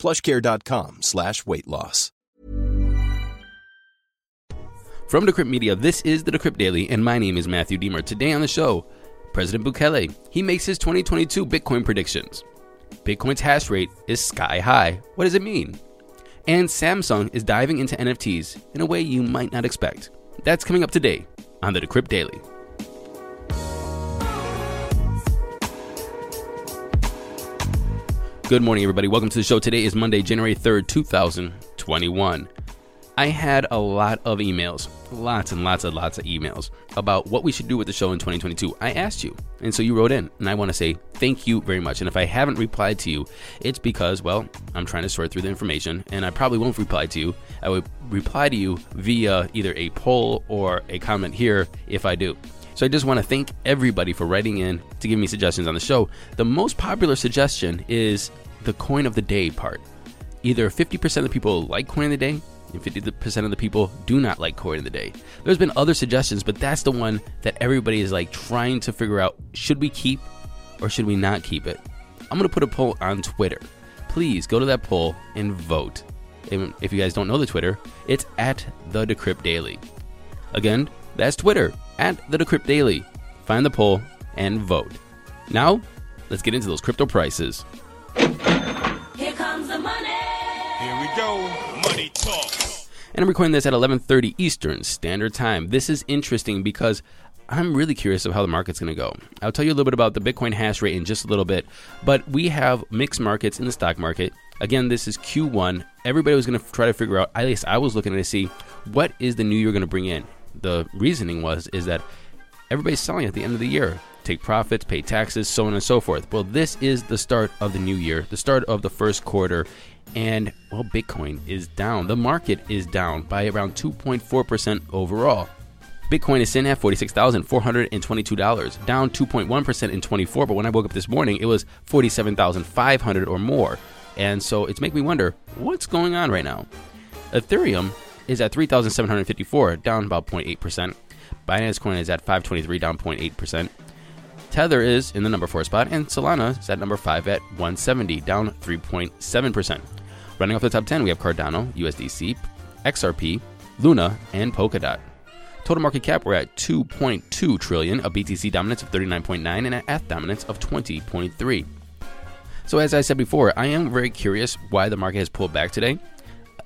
plushcare.com slash weight loss. From Decrypt Media, this is the Decrypt Daily, and my name is Matthew Diemer. Today on the show, President Bukele, he makes his 2022 Bitcoin predictions. Bitcoin's hash rate is sky high. What does it mean? And Samsung is diving into NFTs in a way you might not expect. That's coming up today on the Decrypt Daily. Good morning, everybody. Welcome to the show. Today is Monday, January 3rd, 2021. I had a lot of emails, lots and lots and lots of emails about what we should do with the show in 2022. I asked you, and so you wrote in, and I want to say thank you very much. And if I haven't replied to you, it's because, well, I'm trying to sort through the information, and I probably won't reply to you. I would reply to you via either a poll or a comment here if I do. So I just want to thank everybody for writing in to give me suggestions on the show. The most popular suggestion is the coin of the day part. Either 50% of the people like coin of the day, and 50% of the people do not like coin of the day. There's been other suggestions, but that's the one that everybody is like trying to figure out should we keep or should we not keep it? I'm going to put a poll on Twitter. Please go to that poll and vote. And if you guys don't know the Twitter, it's at the Decrypt Daily. Again, that's Twitter at the Decrypt Daily. Find the poll and vote. Now, let's get into those crypto prices. Here comes the money. Here we go. Money talk. And I'm recording this at 11:30 Eastern Standard Time. This is interesting because I'm really curious of how the market's going to go. I'll tell you a little bit about the Bitcoin hash rate in just a little bit, but we have mixed markets in the stock market. Again, this is Q1. Everybody was going to try to figure out. At least I was looking to see what is the new year going to bring in. The reasoning was is that everybody's selling at the end of the year. Take profits, pay taxes, so on and so forth. Well, this is the start of the new year, the start of the first quarter, and well, Bitcoin is down. The market is down by around 2.4% overall. Bitcoin is sitting at $46,422, down 2.1% in 24, but when I woke up this morning, it was 47,500 or more. And so it's making me wonder, what's going on right now? Ethereum is at 3,754, down about 0.8%. Binance Coin is at 523, down 0.8%. Tether is in the number 4 spot, and Solana is at number 5 at 170, down 3.7%. Running off the top 10, we have Cardano, USDC, XRP, Luna, and Polkadot. Total market cap, we're at 2.2 trillion, a BTC dominance of 39.9, and an ETH dominance of 20.3. So, as I said before, I am very curious why the market has pulled back today.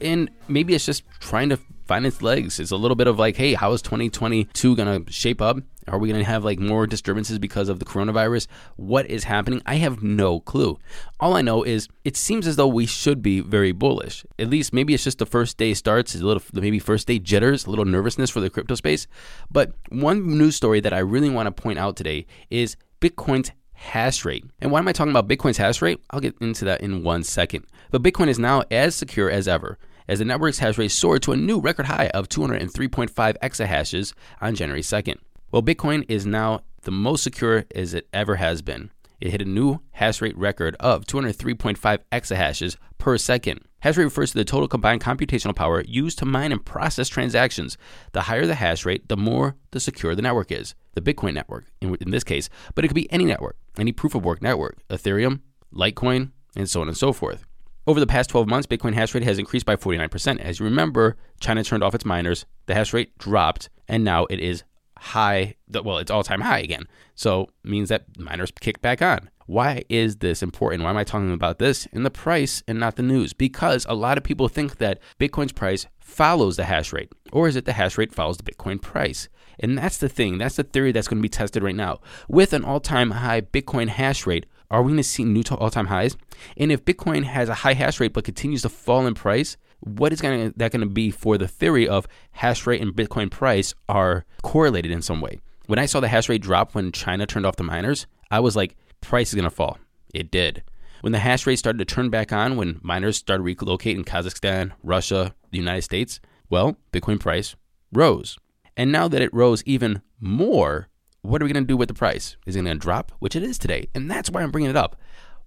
And maybe it's just trying to find its legs. It's a little bit of like, hey, how is 2022 going to shape up? Are we going to have like more disturbances because of the coronavirus? What is happening? I have no clue. All I know is it seems as though we should be very bullish. At least maybe it's just the first day starts, a little maybe first day jitters, a little nervousness for the crypto space. But one news story that I really want to point out today is Bitcoin's hash rate. And why am I talking about Bitcoin's hash rate? I'll get into that in one second. But Bitcoin is now as secure as ever as the network's hash rate soared to a new record high of 203.5 exahashes on January 2nd. Well, Bitcoin is now the most secure as it ever has been. It hit a new hash rate record of 203.5 exahashes per second. Hash rate refers to the total combined computational power used to mine and process transactions. The higher the hash rate, the more the secure the network is. The Bitcoin network, in, in this case, but it could be any network, any proof of work network, Ethereum, Litecoin, and so on and so forth. Over the past 12 months, Bitcoin hash rate has increased by 49%. As you remember, China turned off its miners, the hash rate dropped, and now it is high. Well, it's all time high again. So means that miners kick back on. Why is this important? Why am I talking about this in the price and not the news? Because a lot of people think that Bitcoin's price follows the hash rate, or is it the hash rate follows the Bitcoin price? And that's the thing. That's the theory that's going to be tested right now. With an all time high Bitcoin hash rate, are we going to see new all time highs? And if Bitcoin has a high hash rate but continues to fall in price, what is gonna, that going to be for the theory of hash rate and Bitcoin price are correlated in some way? When I saw the hash rate drop when China turned off the miners, I was like, price is going to fall. It did. When the hash rate started to turn back on, when miners started relocating Kazakhstan, Russia, the United States? Well, Bitcoin price rose. And now that it rose even more, what are we going to do with the price? Is it going to drop? Which it is today. And that's why I'm bringing it up.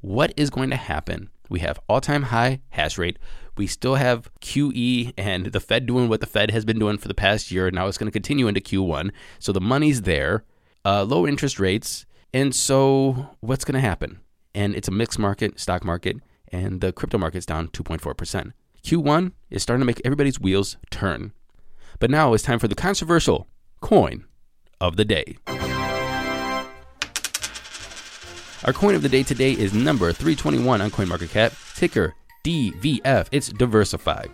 What is going to happen? We have all time high hash rate. We still have QE and the Fed doing what the Fed has been doing for the past year. And Now it's going to continue into Q1. So the money's there, uh, low interest rates. And so what's going to happen? And it's a mixed market, stock market, and the crypto market's down 2.4%. Q1 is starting to make everybody's wheels turn. But now it's time for the controversial coin of the day. Our coin of the day today is number 321 on CoinMarketCap, ticker DVF. It's DeversiFi.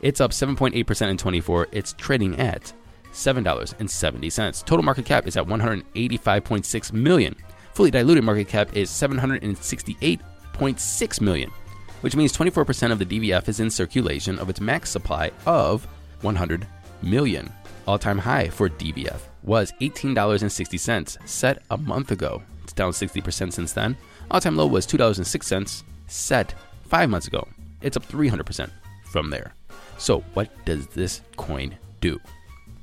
It's up 7.8% in 24. It's trading at $7.70. Total market cap is at 185.6 million. Fully diluted market cap is 768.6 million, which means 24% of the DVF is in circulation of its max supply of 100 million. All-time high for DVF was $18.60 set a month ago. It's down 60% since then. All-time low was $2.06 set 5 months ago. It's up 300% from there. So, what does this coin do?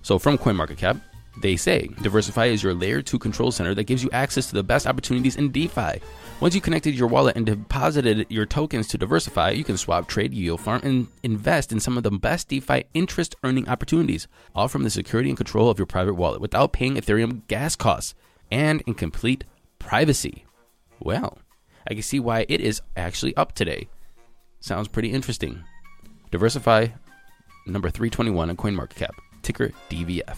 So, from CoinMarketCap, they say DeversiFi is your layer 2 control center that gives you access to the best opportunities in DeFi. Once you connected your wallet and deposited your tokens to DeversiFi, you can swap, trade, yield, farm, and invest in some of the best DeFi interest earning opportunities, all from the security and control of your private wallet without paying Ethereum gas costs and in complete privacy. Well, I can see why it is actually up today. Sounds pretty interesting. DeversiFi, number 321 on CoinMarketCap, ticker DVF.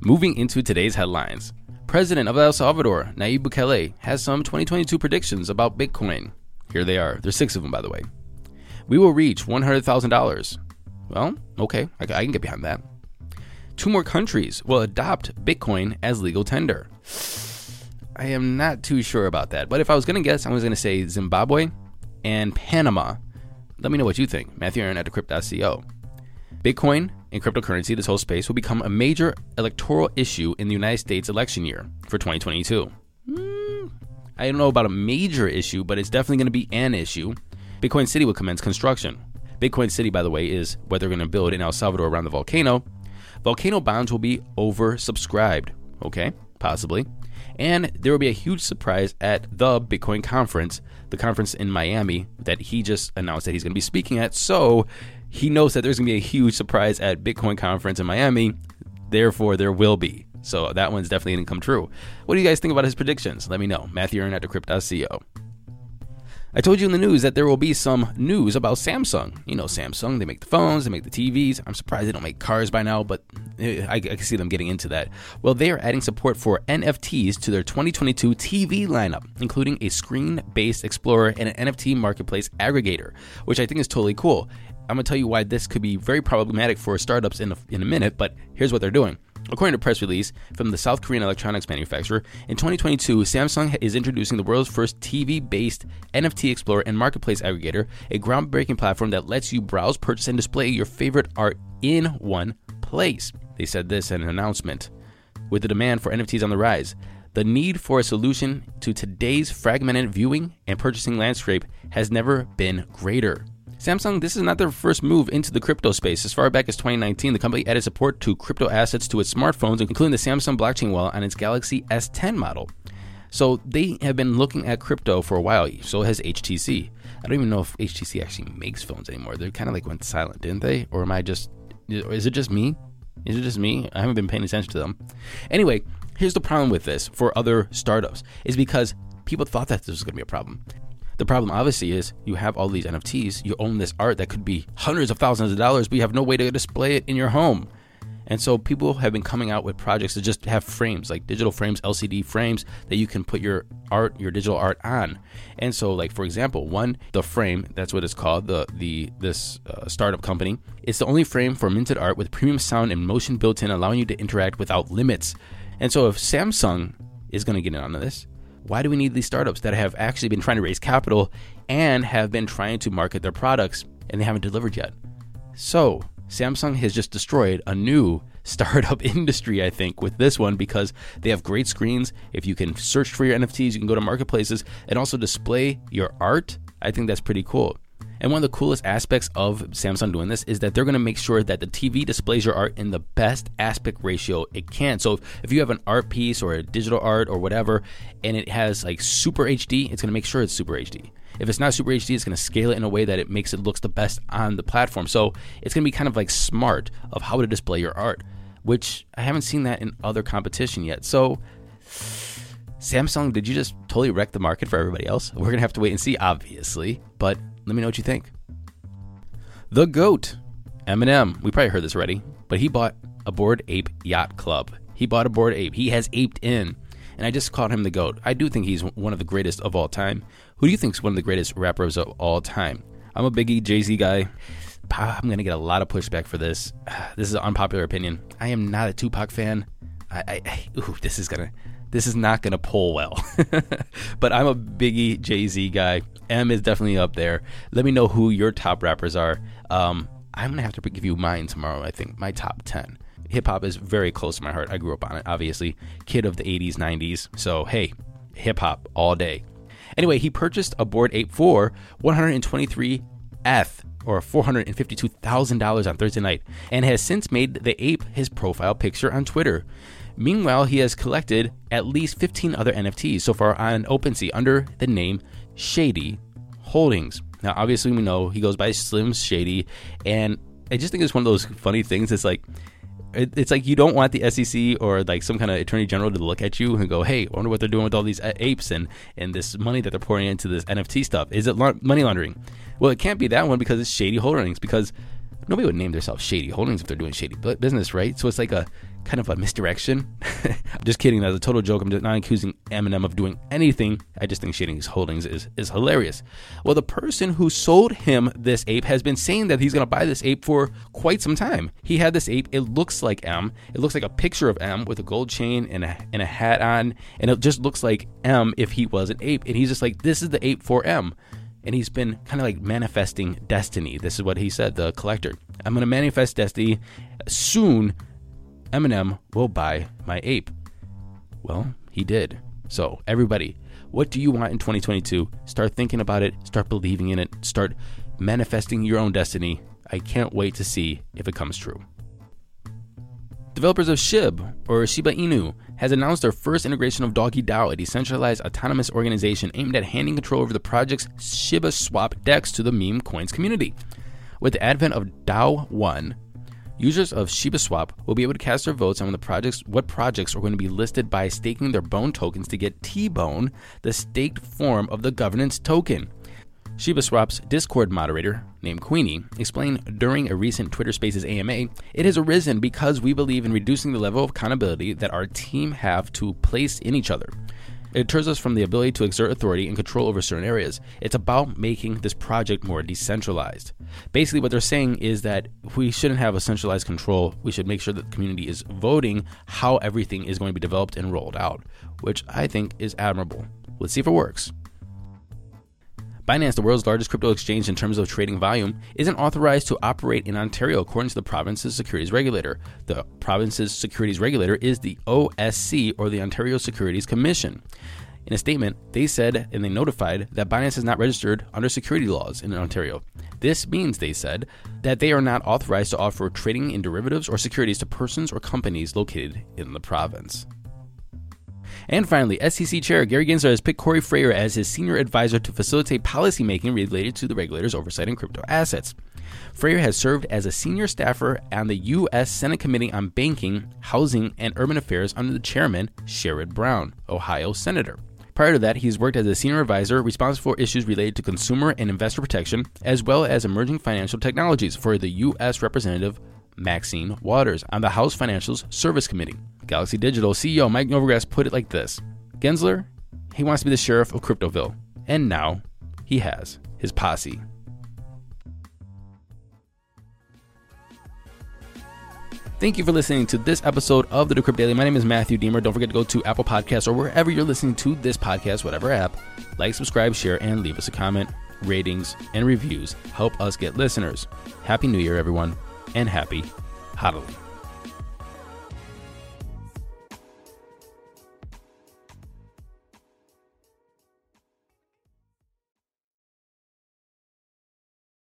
Moving into today's headlines. President of El Salvador, Nayib Bukele, has some 2022 predictions about Bitcoin. Here they are. There's six of them, by the way. We will reach $100,000. Well, okay, I, I can get behind that. Two more countries will adopt Bitcoin as legal tender. I am not too sure about that, but if I was going to guess, I was going to say Zimbabwe and Panama. Let me know what you think. Matthew Aaron at decrypt.co. Bitcoin and cryptocurrency, this whole space, will become a major electoral issue in the United States election year for 2022. Hmm, I don't know about a major issue, but it's definitely going to be an issue. Bitcoin City will commence construction. Bitcoin City, by the way, is what they're going to build in El Salvador around the volcano. Volcano bonds will be oversubscribed, okay? Possibly. And there will be a huge surprise at the Bitcoin conference, the conference in Miami that he just announced that he's going to be speaking at. So he knows that there's going to be a huge surprise at Bitcoin conference in Miami. Therefore, there will be. So that one's definitely going to come true. What do you guys think about his predictions? Let me know. Matthew Aaron at decrypt.co. I told you in the news that there will be some news about Samsung. You know, Samsung, they make the phones, they make the TVs. I'm surprised they don't make cars by now, but eh, I, I can see them getting into that. Well, they are adding support for NFTs to their 2022 TV lineup, including a screen based Explorer and an NFT marketplace aggregator, which I think is totally cool. I'm going to tell you why this could be very problematic for startups in a, in a minute, but here's what they're doing. According to a press release from the South Korean electronics manufacturer, in 2022, Samsung is introducing the world's first TV based NFT Explorer and Marketplace aggregator, a groundbreaking platform that lets you browse, purchase, and display your favorite art in one place. They said this in an announcement. With the demand for NFTs on the rise, the need for a solution to today's fragmented viewing and purchasing landscape has never been greater. Samsung, this is not their first move into the crypto space. As far back as 2019, the company added support to crypto assets to its smartphones, including the Samsung blockchain wallet on its Galaxy S10 model. So they have been looking at crypto for a while. So has HTC. I don't even know if HTC actually makes phones anymore. They kind of like went silent, didn't they? Or am I just? Is it just me? Is it just me? I haven't been paying attention to them. Anyway, here's the problem with this for other startups is because people thought that this was going to be a problem. The problem obviously is you have all these NFTs, you own this art that could be hundreds of thousands of dollars, but you have no way to display it in your home. And so people have been coming out with projects that just have frames, like digital frames, LCD frames that you can put your art, your digital art on. And so, like for example, one the frame, that's what it's called, the the this uh, startup company. It's the only frame for minted art with premium sound and motion built in, allowing you to interact without limits. And so, if Samsung is going to get in on this, why do we need these startups that have actually been trying to raise capital and have been trying to market their products and they haven't delivered yet? So, Samsung has just destroyed a new startup industry, I think, with this one because they have great screens. If you can search for your NFTs, you can go to marketplaces and also display your art. I think that's pretty cool. And one of the coolest aspects of Samsung doing this is that they're going to make sure that the TV displays your art in the best aspect ratio it can. So if you have an art piece or a digital art or whatever, and it has like super HD, it's going to make sure it's super HD. If it's not super HD, it's going to scale it in a way that it makes it looks the best on the platform. So it's going to be kind of like smart of how to display your art, which I haven't seen that in other competition yet. So Samsung, did you just totally wreck the market for everybody else? We're going to have to wait and see, obviously, but let me know what you think. The GOAT, Eminem. We probably heard this already, but he bought a Bored Ape Yacht Club. He bought a Bored Ape. He has aped in. And I just called him the GOAT. I do think he's one of the greatest of all time. Who do you think is one of the greatest rappers of all time? I'm a Biggie, Jay Z guy. I'm going to get a lot of pushback for this. This is an unpopular opinion. I am not a Tupac fan. I, I, I ooh, this is gonna, this is not gonna pull well. but I'm a Biggie, Jay Z guy. M is definitely up there. Let me know who your top rappers are. Um, I'm gonna have to give you mine tomorrow. I think my top ten. Hip hop is very close to my heart. I grew up on it, obviously. Kid of the 80s, 90s. So hey, hip hop all day. Anyway, he purchased a Bored Ape for 123 F or $452,000 on Thursday night and has since made the ape his profile picture on Twitter. Meanwhile, he has collected at least 15 other NFTs so far on OpenSea under the name Shady Holdings. Now, obviously, we know he goes by Slim Shady, and I just think it's one of those funny things. It's like, it's like you don't want the SEC or like some kind of attorney general to look at you and go, "Hey, I wonder what they're doing with all these uh, apes and and this money that they're pouring into this NFT stuff. Is it money laundering?" Well, it can't be that one because it's shady holdings. Because nobody would name themselves shady holdings if they're doing shady business, right? So it's like a kind of a misdirection. I'm just kidding. That's a total joke. I'm not accusing Eminem of doing anything. I just think Shady Holdings is, is hilarious. Well, the person who sold him this ape has been saying that he's going to buy this ape for quite some time. He had this ape. It looks like M. It looks like a picture of M with a gold chain and a, and a hat on. And it just looks like M if he was an ape. And he's just like, this is the ape for M and he's been kind of like manifesting destiny. This is what he said, the collector. I'm going to manifest destiny. Soon, Eminem will buy my ape. Well, he did. So, everybody, what do you want in 2022? Start thinking about it, start believing in it, start manifesting your own destiny. I can't wait to see if it comes true. Developers of SHIB, or Shiba Inu, has announced their first integration of Doggy DAO, a decentralized autonomous organization aimed at handing control over the project's Shiba Swap DEX to the meme coins community. With the advent of DAO 1, users of Shiba Swap will be able to cast their votes on the projects what projects are going to be listed by staking their bone tokens to get T-Bone, the staked form of the governance token. ShibaSwap's Discord moderator, named Queenie, explained during a recent Twitter Spaces AMA, it has arisen because we believe in reducing the level of accountability that our team have to place in each other. It deters us from the ability to exert authority and control over certain areas. It's about making this project more decentralized. Basically, what they're saying is that we shouldn't have a centralized control. We should make sure that the community is voting how everything is going to be developed and rolled out, which I think is admirable. Let's see if it works. Binance, the world's largest crypto exchange in terms of trading volume, isn't authorized to operate in Ontario according to the province's securities regulator. The province's securities regulator is the OSC, or the Ontario Securities Commission. In a statement, they said and they notified that Binance is not registered under security laws in Ontario. This means, they said, that they are not authorized to offer trading in derivatives or securities to persons or companies located in the province. And finally, SEC Chair Gary Gensler has picked Corey Frayer as his senior advisor to facilitate policymaking related to the regulator's oversight in crypto assets. Frayer has served as a senior staffer on the U.S. Senate Committee on Banking, Housing, and Urban Affairs under the chairman, Sherrod Brown, Ohio Senator. Prior to that, he's worked as a senior advisor responsible for issues related to consumer and investor protection, as well as emerging financial technologies for the U.S. Representative Maxine Waters on the House Financials Service Committee. Galaxy Digital CEO Mike Novogratz put it like this Gensler, he wants to be the sheriff of Cryptoville. And now he has his posse. Thank you for listening to this episode of the Decrypt Daily. My name is Matthew Diemer. Don't forget to go to Apple Podcasts or wherever you're listening to this podcast, whatever app. Like, subscribe, share, and leave us a comment. Ratings and reviews help us get listeners. Happy New Year, everyone, and happy Halloween.